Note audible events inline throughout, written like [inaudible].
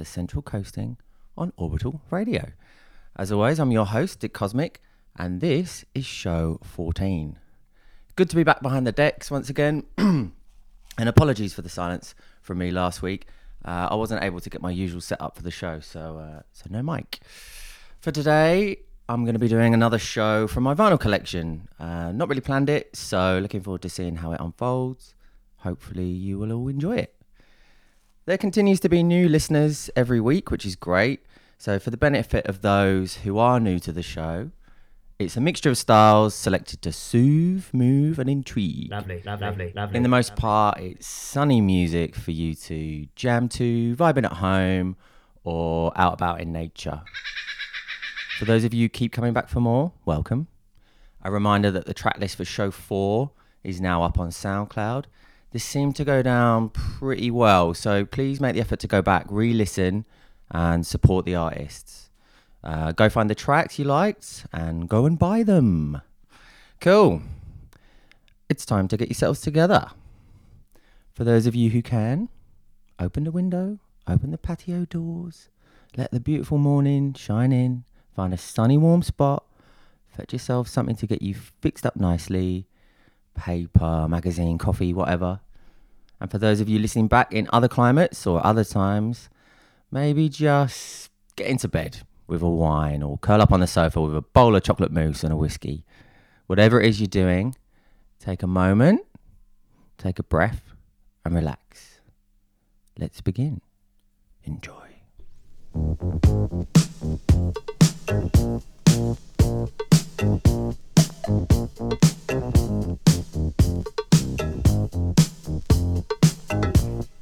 to Central Coasting on Orbital Radio. As always, I'm your host, Dick Cosmic, and this is show 14. Good to be back behind the decks once again, [clears throat] and apologies for the silence from me last week. Uh, I wasn't able to get my usual setup for the show, so uh, so no mic. For today, I'm going to be doing another show from my vinyl collection. Uh, not really planned it, so looking forward to seeing how it unfolds. Hopefully, you will all enjoy it. There continues to be new listeners every week, which is great. So, for the benefit of those who are new to the show, it's a mixture of styles selected to soothe, move, and intrigue. Lovely, lovely, lovely, lovely. In the most part, it's sunny music for you to jam to, vibing at home, or out about in nature. For those of you who keep coming back for more, welcome. A reminder that the track list for show four is now up on SoundCloud. This seemed to go down pretty well, so please make the effort to go back, re listen, and support the artists. Uh, go find the tracks you liked and go and buy them. Cool. It's time to get yourselves together. For those of you who can, open the window, open the patio doors, let the beautiful morning shine in, find a sunny, warm spot, fetch yourself something to get you fixed up nicely paper, magazine, coffee, whatever. And for those of you listening back in other climates or other times, maybe just get into bed with a wine or curl up on the sofa with a bowl of chocolate mousse and a whiskey. Whatever it is you're doing, take a moment, take a breath, and relax. Let's begin. Enjoy. I'm ready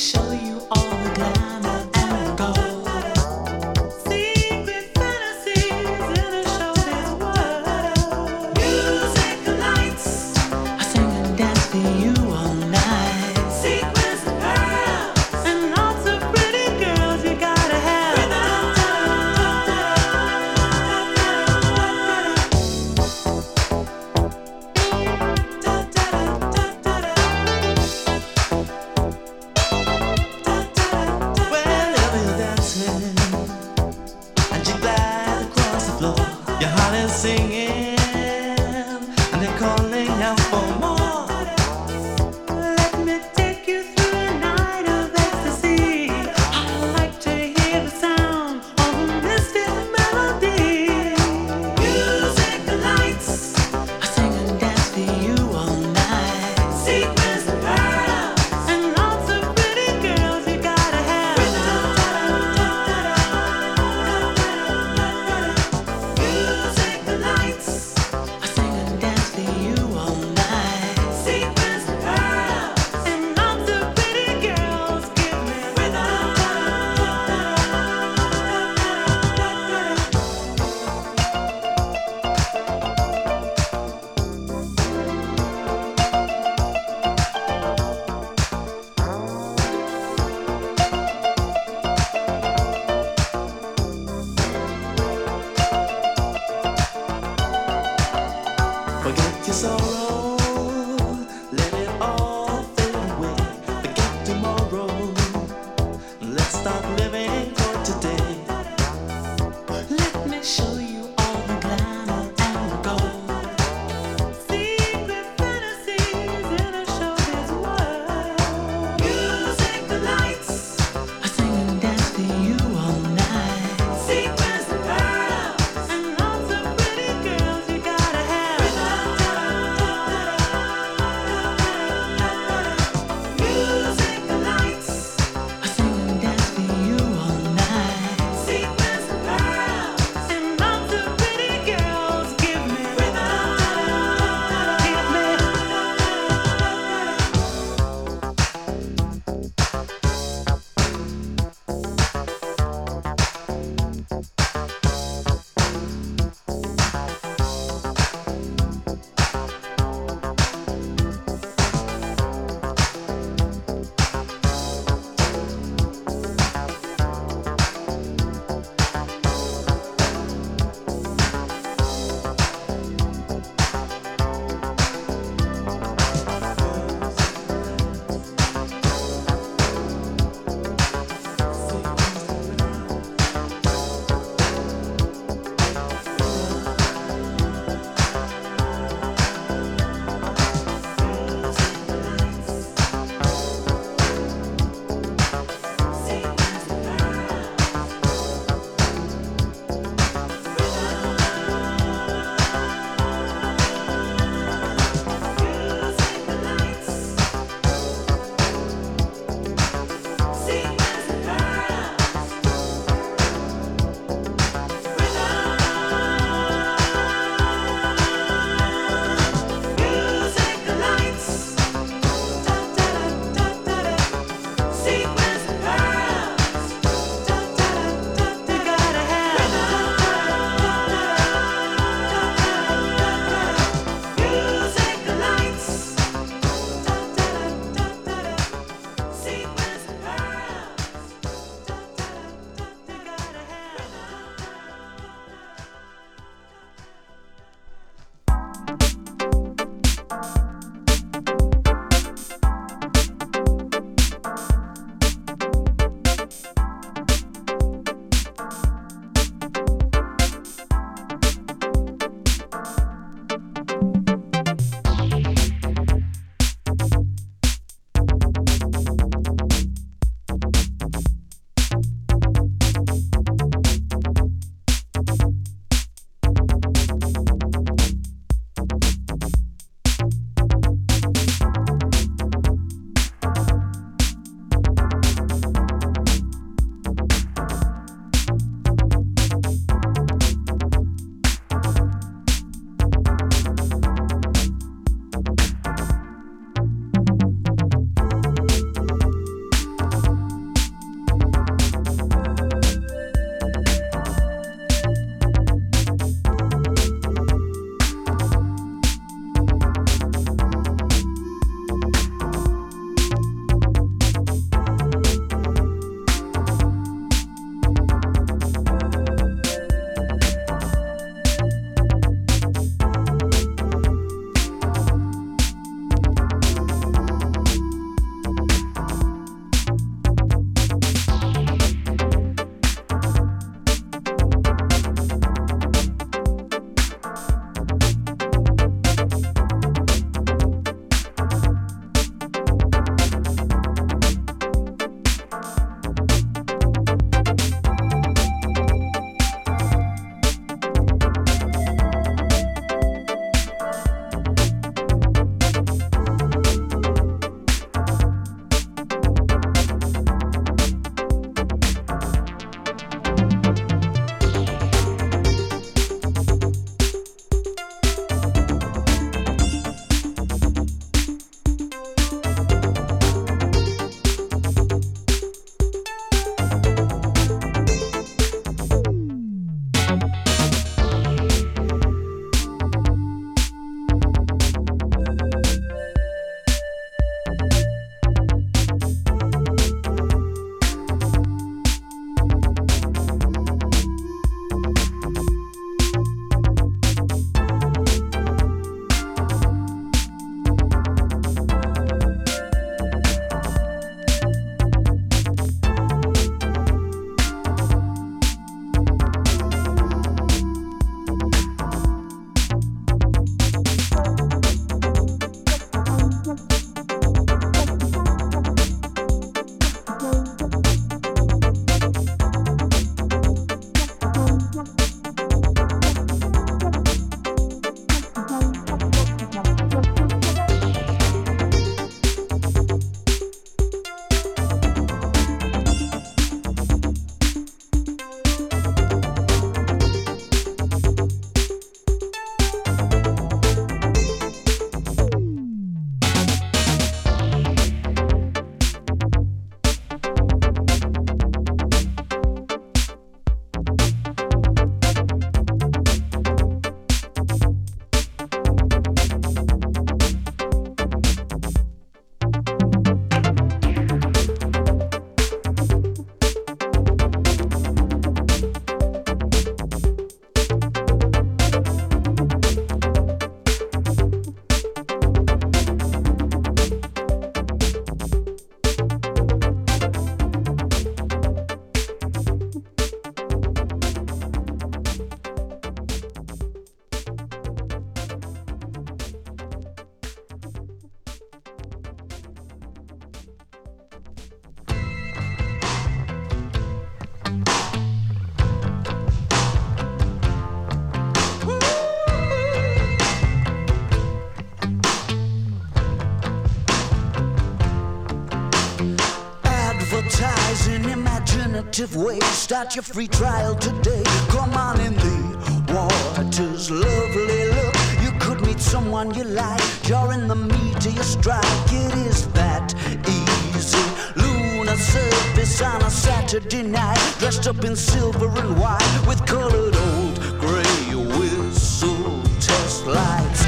show Start your free trial today. Come on in the waters, lovely look. You could meet someone you like. You're in the meat of your strike. It is that easy. Lunar surface on a Saturday night, dressed up in silver and white with colored old gray whistle test lights.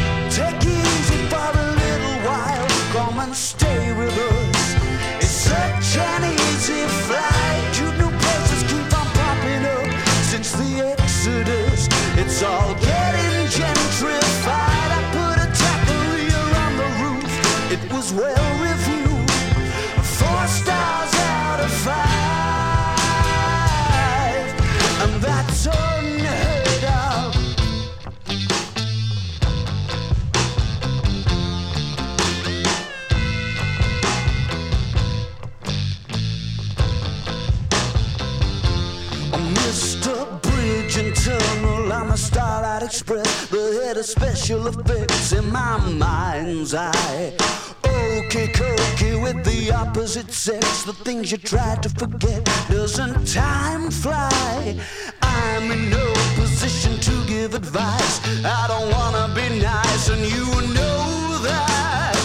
The of special effects in my mind's eye. Okay, cokey with the opposite sex, the things you try to forget. Doesn't time fly? I'm in no position to give advice. I don't wanna be nice, and you know that.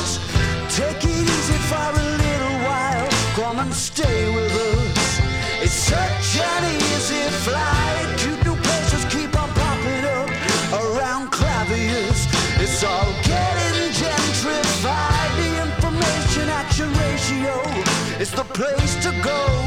Take it easy for a little while, come and stay with us. It's such an easy flight. It's getting gentrified. The information action ratio is the place to go,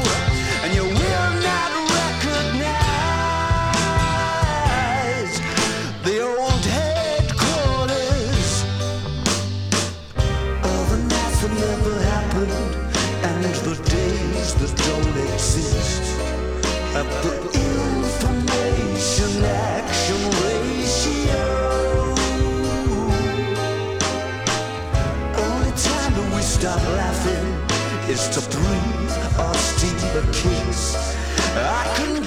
is to breathe steal a kiss. I can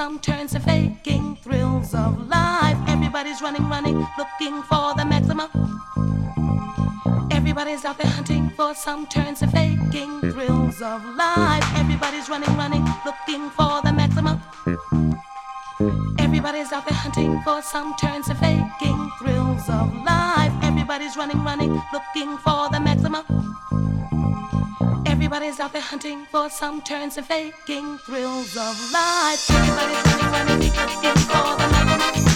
some turns and faking thrills of life. Everybody's running, running, looking for the maximum. Everybody's out there hunting for some turns and faking thrills of life. Everybody's running, running, looking for the maximum. Everybody's out there hunting for some turns out there hunting for some turns and faking thrills of life. Everybody's running, running, looking for the maximum.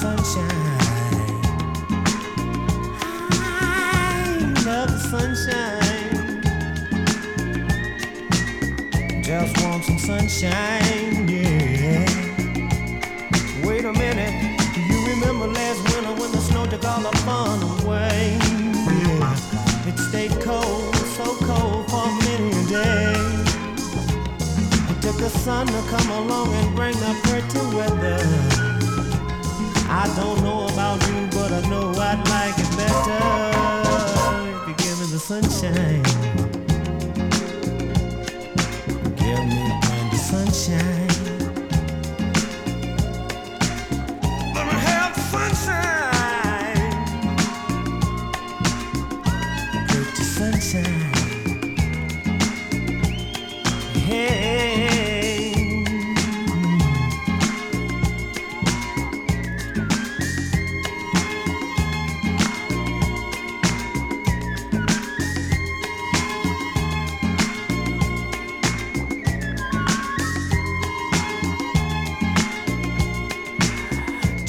放下。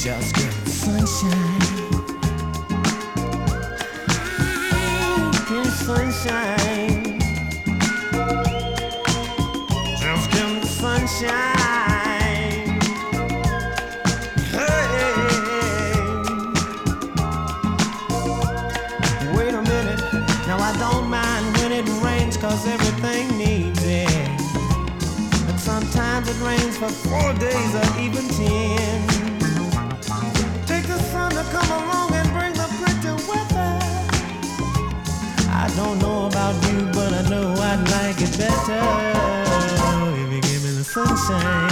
just good sunshine. Good sunshine. Just good sunshine. Hey. Wait a minute. Now I don't mind when it cause everything needs it. But sometimes it rains for four days or even ten. don't know about you, but I know I'd like it better if you give me the sunshine.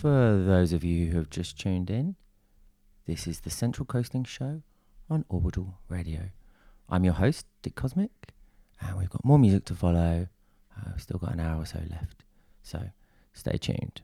For those of you who have just tuned in, this is the Central Coasting Show on Orbital Radio. I'm your host, Dick Cosmic, and we've got more music to follow. Uh, we've still got an hour or so left, so stay tuned.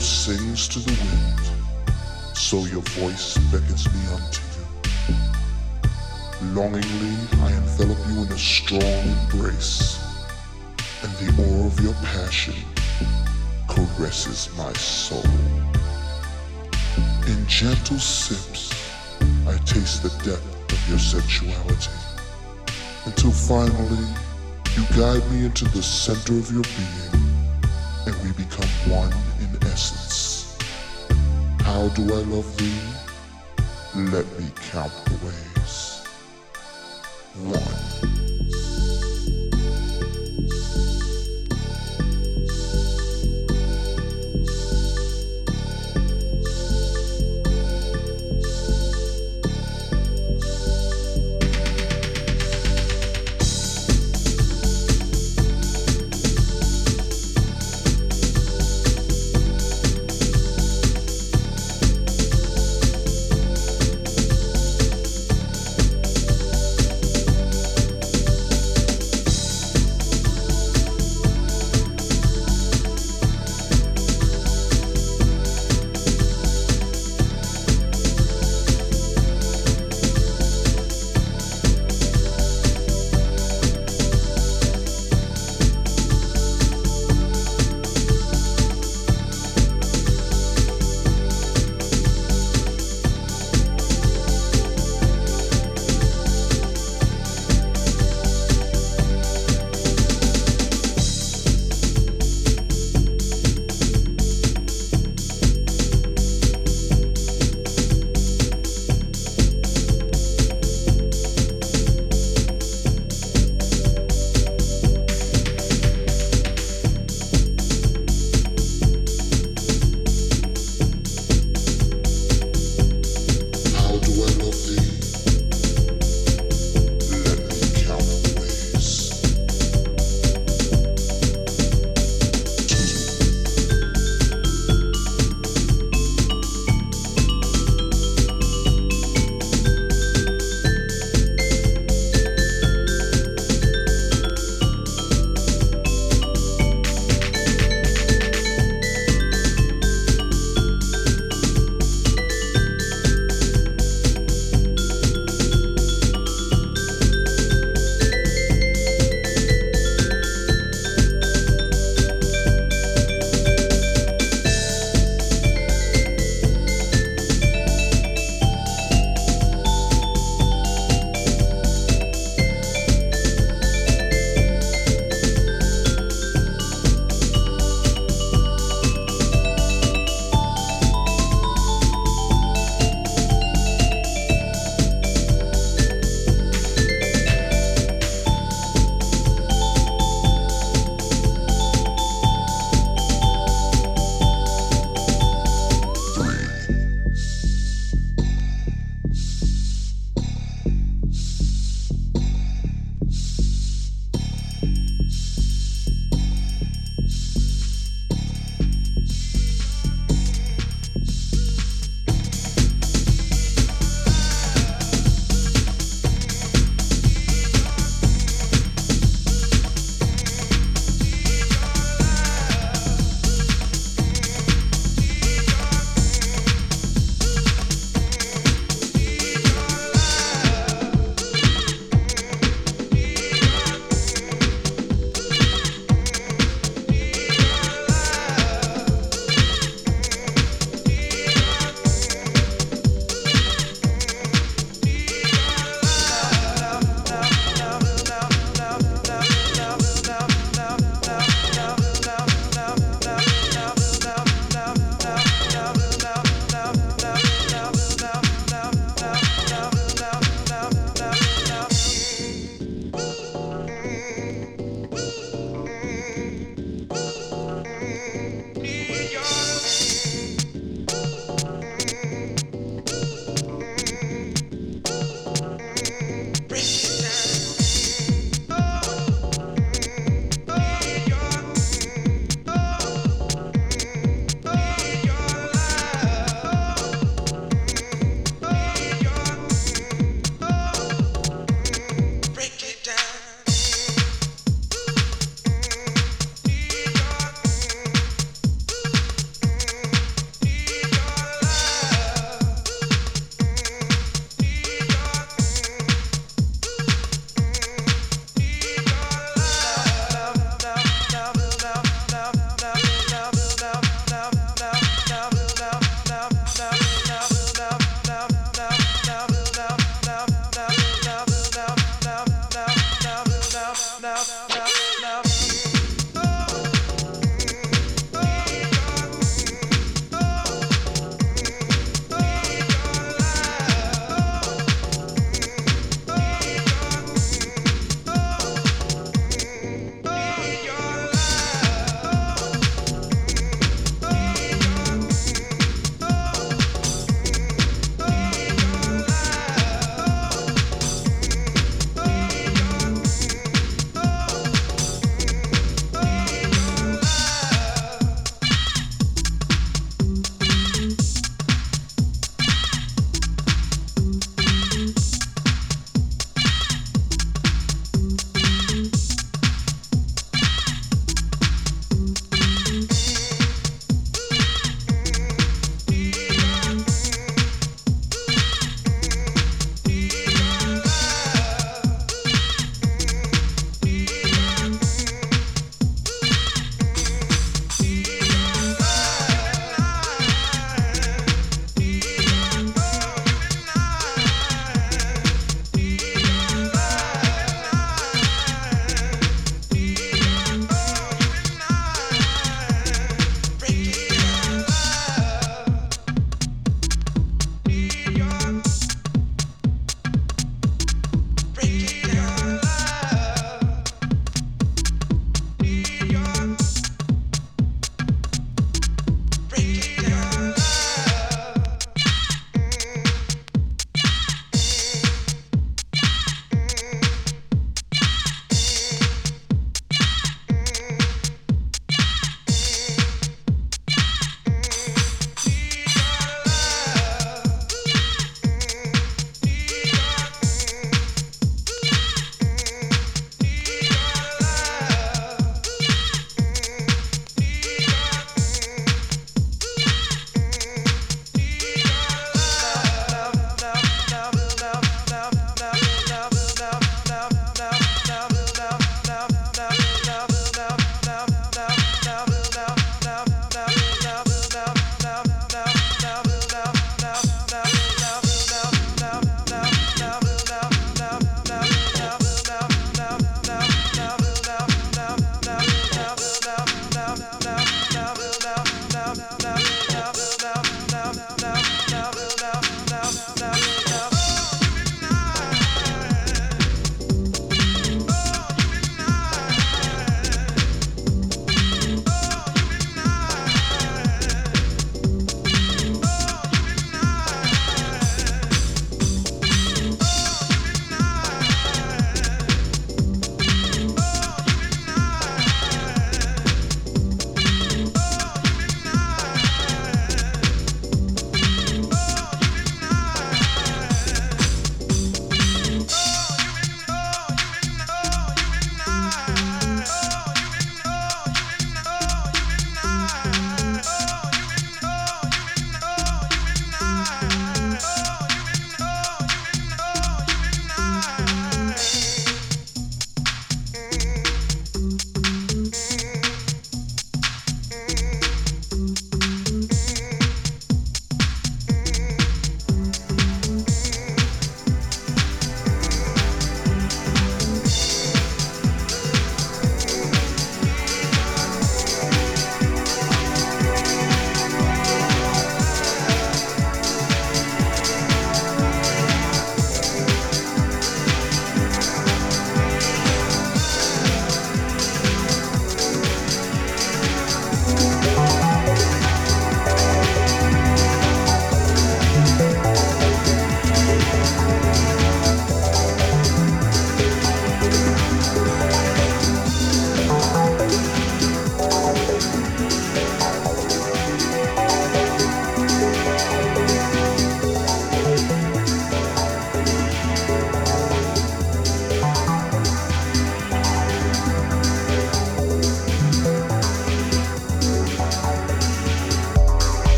Sings to the wind, so your voice beckons me unto you. Longingly, I envelop you in a strong embrace, and the aura of your passion caresses my soul. In gentle sips, I taste the depth of your sensuality, until finally, you guide me into the center of your being, and we become one essence. How do I love thee? Let me count the ways.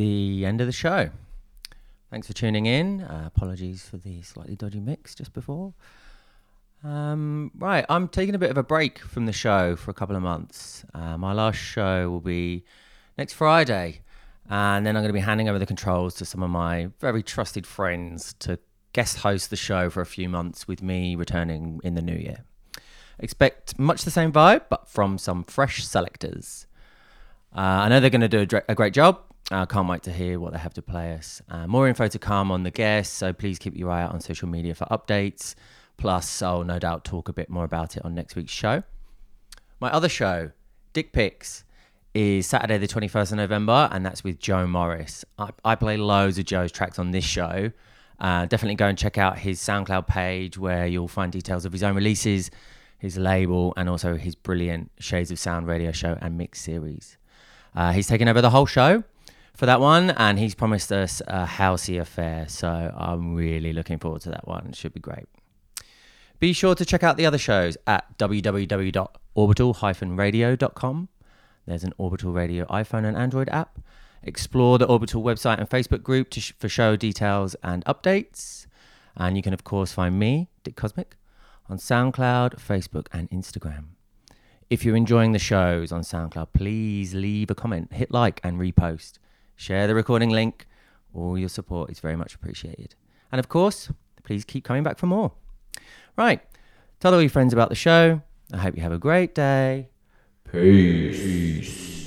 The end of the show. Thanks for tuning in. Uh, apologies for the slightly dodgy mix just before. Um, right, I'm taking a bit of a break from the show for a couple of months. Uh, my last show will be next Friday, and then I'm going to be handing over the controls to some of my very trusted friends to guest host the show for a few months with me returning in the new year. Expect much the same vibe, but from some fresh selectors. Uh, I know they're going to do a, dra- a great job. I can't wait to hear what they have to play us. Uh, more info to come on the guests, so please keep your eye out on social media for updates. Plus, I'll no doubt talk a bit more about it on next week's show. My other show, Dick Picks, is Saturday, the 21st of November, and that's with Joe Morris. I, I play loads of Joe's tracks on this show. Uh, definitely go and check out his SoundCloud page where you'll find details of his own releases, his label, and also his brilliant Shades of Sound radio show and mix series. Uh, he's taken over the whole show for that one, and he's promised us a housey affair. So I'm really looking forward to that one. Should be great. Be sure to check out the other shows at www.orbital-radio.com. There's an Orbital Radio iPhone and Android app. Explore the Orbital website and Facebook group sh- for show details and updates. And you can, of course, find me, Dick Cosmic, on SoundCloud, Facebook, and Instagram. If you're enjoying the shows on SoundCloud, please leave a comment, hit like, and repost. Share the recording link. All your support is very much appreciated. And of course, please keep coming back for more. Right. Tell all your friends about the show. I hope you have a great day. Peace. Thank